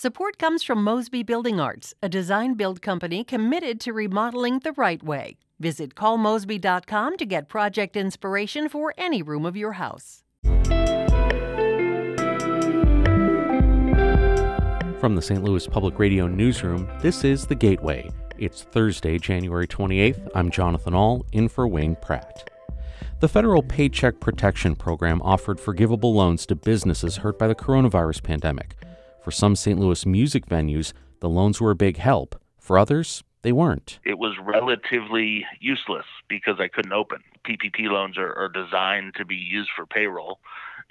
Support comes from Mosby Building Arts, a design build company committed to remodeling the right way. Visit callmosby.com to get project inspiration for any room of your house. From the St. Louis Public Radio newsroom, this is The Gateway. It's Thursday, January 28th. I'm Jonathan Ahl, in for Wayne Pratt. The federal Paycheck Protection Program offered forgivable loans to businesses hurt by the coronavirus pandemic. For some St. Louis music venues, the loans were a big help. For others, they weren't. It was relatively useless because I couldn't open. PPP loans are, are designed to be used for payroll,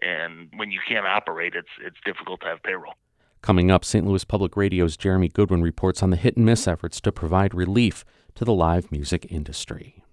and when you can't operate, it's it's difficult to have payroll. Coming up, St. Louis Public Radio's Jeremy Goodwin reports on the hit and miss efforts to provide relief to the live music industry.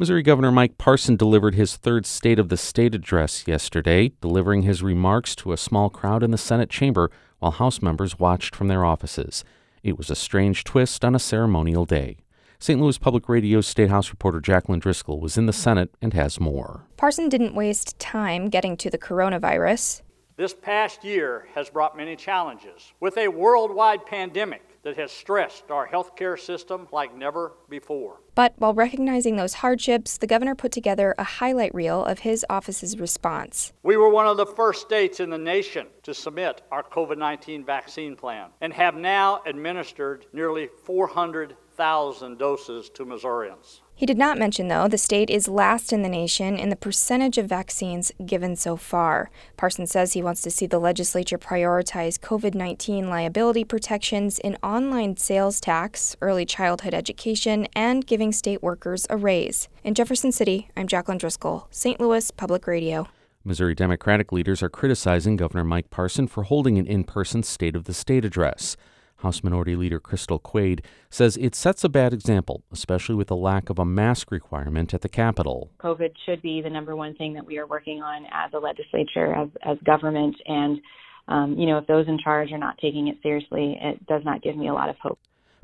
Missouri Governor Mike Parson delivered his third State of the State address yesterday, delivering his remarks to a small crowd in the Senate chamber while House members watched from their offices. It was a strange twist on a ceremonial day. St. Louis Public Radio's State House reporter Jaclyn Driscoll was in the Senate and has more. Parson didn't waste time getting to the coronavirus. This past year has brought many challenges. With a worldwide pandemic, that has stressed our healthcare system like never before. But while recognizing those hardships, the governor put together a highlight reel of his office's response. We were one of the first states in the nation to submit our COVID 19 vaccine plan and have now administered nearly 400,000 doses to Missourians. He did not mention, though, the state is last in the nation in the percentage of vaccines given so far. Parsons says he wants to see the legislature prioritize COVID 19 liability protections in online sales tax, early childhood education, and giving state workers a raise. In Jefferson City, I'm Jaclyn Driscoll, St. Louis Public Radio. Missouri Democratic leaders are criticizing Governor Mike Parson for holding an in person State of the State address. House Minority Leader Crystal Quade says it sets a bad example, especially with the lack of a mask requirement at the Capitol. COVID should be the number one thing that we are working on as a legislature, as, as government, and um, you know, if those in charge are not taking it seriously, it does not give me a lot of hope.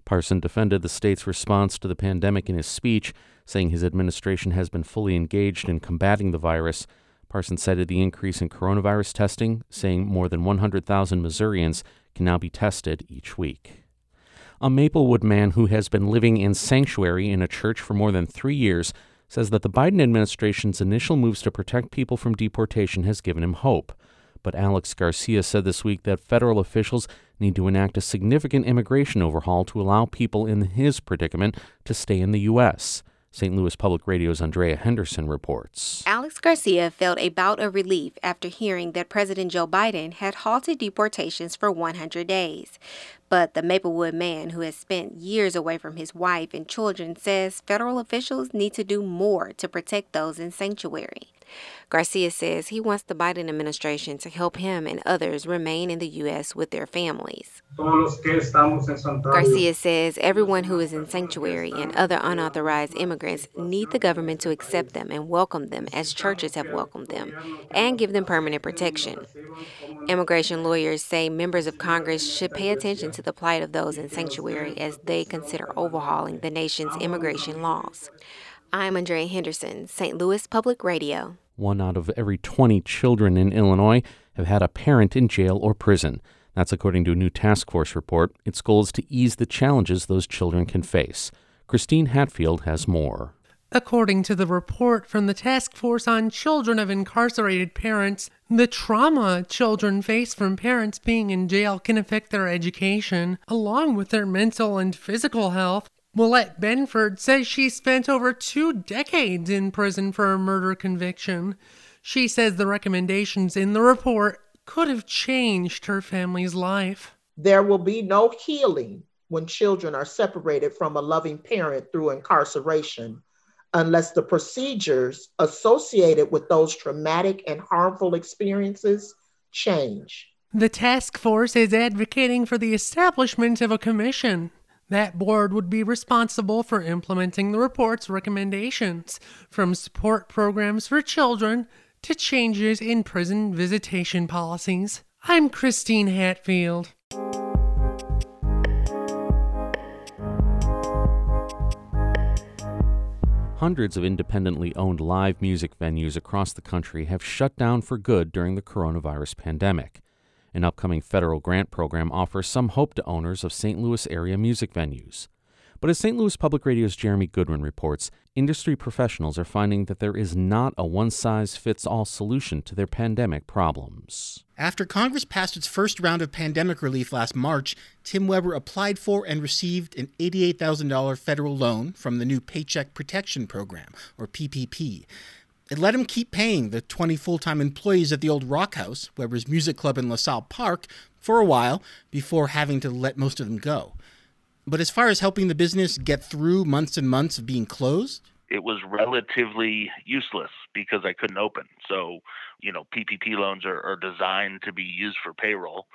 Parson defended the state's response to the pandemic in his speech, saying his administration has been fully engaged in combating the virus. Parson cited the increase in coronavirus testing, saying more than 100,000 Missourians can now be tested each week. A Maplewood man who has been living in sanctuary in a church for more than three years says that the Biden administration's initial moves to protect people from deportation has given him hope. But Alex Garcia said this week that federal officials need to enact a significant immigration overhaul to allow people in his predicament to stay in the U.S. St. Louis Public Radio's Andrea Henderson reports. Alex Garcia felt a bout of relief after hearing that President Joe Biden had halted deportations for 100 days. But the Maplewood man who has spent years away from his wife and children says federal officials need to do more to protect those in sanctuary. Garcia says he wants the Biden administration to help him and others remain in the U.S. with their families. Garcia says everyone who is in sanctuary and other unauthorized immigrants need the government to accept them and welcome them as churches have welcomed them and give them permanent protection. Immigration lawyers say members of Congress should pay attention to the plight of those in sanctuary as they consider overhauling the nation's immigration laws. I'm Andrea Henderson, St. Louis Public Radio. One out of every 20 children in Illinois have had a parent in jail or prison. That's according to a new task force report. Its goal is to ease the challenges those children can face. Christine Hatfield has more. According to the report from the Task Force on Children of Incarcerated Parents, the trauma children face from parents being in jail can affect their education, along with their mental and physical health. Willette Benford says she spent over two decades in prison for a murder conviction. She says the recommendations in the report could have changed her family's life. There will be no healing when children are separated from a loving parent through incarceration unless the procedures associated with those traumatic and harmful experiences change. The task force is advocating for the establishment of a commission that board would be responsible for implementing the report's recommendations, from support programs for children to changes in prison visitation policies. I'm Christine Hatfield. Hundreds of independently owned live music venues across the country have shut down for good during the coronavirus pandemic. An upcoming federal grant program offers some hope to owners of St. Louis area music venues. But as St. Louis Public Radio's Jeremy Goodwin reports, industry professionals are finding that there is not a one size fits all solution to their pandemic problems. After Congress passed its first round of pandemic relief last March, Tim Weber applied for and received an $88,000 federal loan from the new Paycheck Protection Program, or PPP. It let him keep paying the 20 full time employees at the old Rock House, Weber's music club in LaSalle Park, for a while before having to let most of them go. But as far as helping the business get through months and months of being closed, it was relatively useless because I couldn't open. So, you know, PPP loans are, are designed to be used for payroll,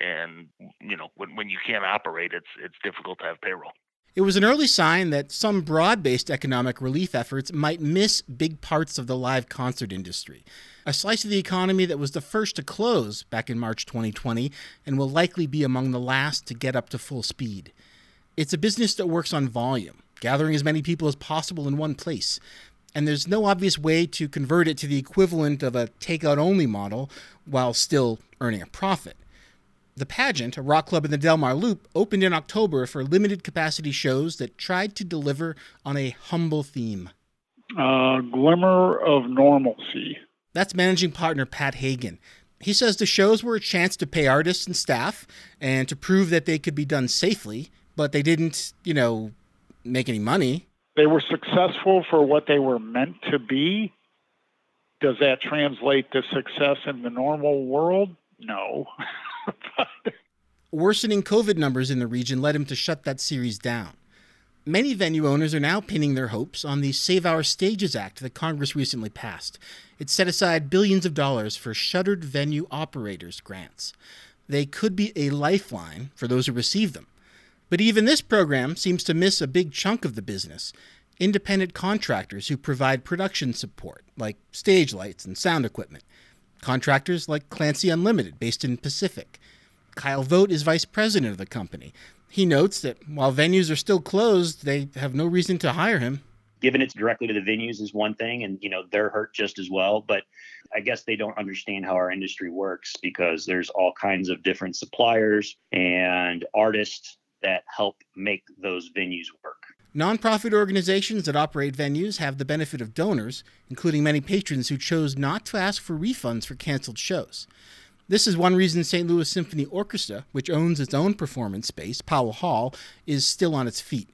and you know, when when you can't operate, it's it's difficult to have payroll. It was an early sign that some broad based economic relief efforts might miss big parts of the live concert industry. A slice of the economy that was the first to close back in March 2020 and will likely be among the last to get up to full speed. It's a business that works on volume, gathering as many people as possible in one place. And there's no obvious way to convert it to the equivalent of a takeout only model while still earning a profit. The pageant, a rock club in the Delmar Loop, opened in October for limited capacity shows that tried to deliver on a humble theme. A glimmer of normalcy. That's managing partner Pat Hagin. He says the shows were a chance to pay artists and staff and to prove that they could be done safely but they didn't, you know, make any money. They were successful for what they were meant to be. Does that translate to success in the normal world? No. Worsening COVID numbers in the region led him to shut that series down. Many venue owners are now pinning their hopes on the Save Our Stages Act that Congress recently passed. It set aside billions of dollars for shuttered venue operators grants. They could be a lifeline for those who receive them. But even this program seems to miss a big chunk of the business independent contractors who provide production support, like stage lights and sound equipment. Contractors like Clancy Unlimited, based in Pacific. Kyle Vogt is vice president of the company. He notes that while venues are still closed, they have no reason to hire him. Giving it directly to the venues is one thing, and you know they're hurt just as well. But I guess they don't understand how our industry works because there's all kinds of different suppliers and artists that help make those venues work. Nonprofit organizations that operate venues have the benefit of donors, including many patrons who chose not to ask for refunds for canceled shows. This is one reason St. Louis Symphony Orchestra, which owns its own performance space, Powell Hall, is still on its feet.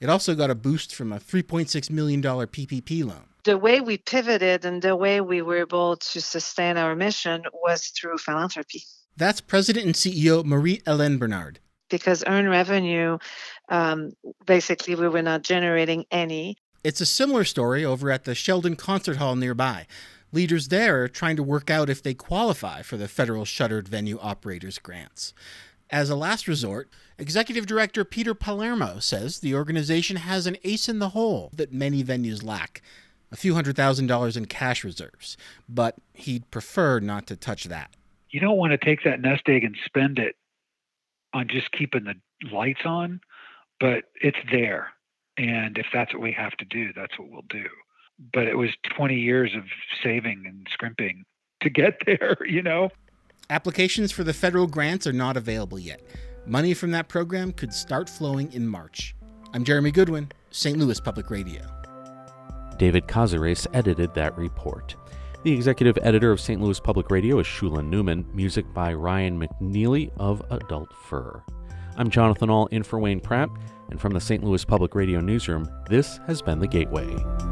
It also got a boost from a $3.6 million PPP loan. The way we pivoted and the way we were able to sustain our mission was through philanthropy. That's President and CEO Marie Hélène Bernard because earned revenue, um, basically, we were not generating any. It's a similar story over at the Sheldon Concert Hall nearby. Leaders there are trying to work out if they qualify for the federal shuttered venue operators grants. As a last resort, Executive Director Peter Palermo says the organization has an ace in the hole that many venues lack a few hundred thousand dollars in cash reserves, but he'd prefer not to touch that. You don't want to take that nest egg and spend it on just keeping the lights on, but it's there. And if that's what we have to do, that's what we'll do. But it was 20 years of saving and scrimping to get there, you know? Applications for the federal grants are not available yet. Money from that program could start flowing in March. I'm Jeremy Goodwin, St. Louis Public Radio. David Cazares edited that report. The executive editor of St. Louis Public Radio is Shula Neuman, music by Ryan McNeely of Adult Fur. I'm Jonathan Ahl in for Wayne Pratt, and from the St. Louis Public Radio newsroom, this has been The Gateway.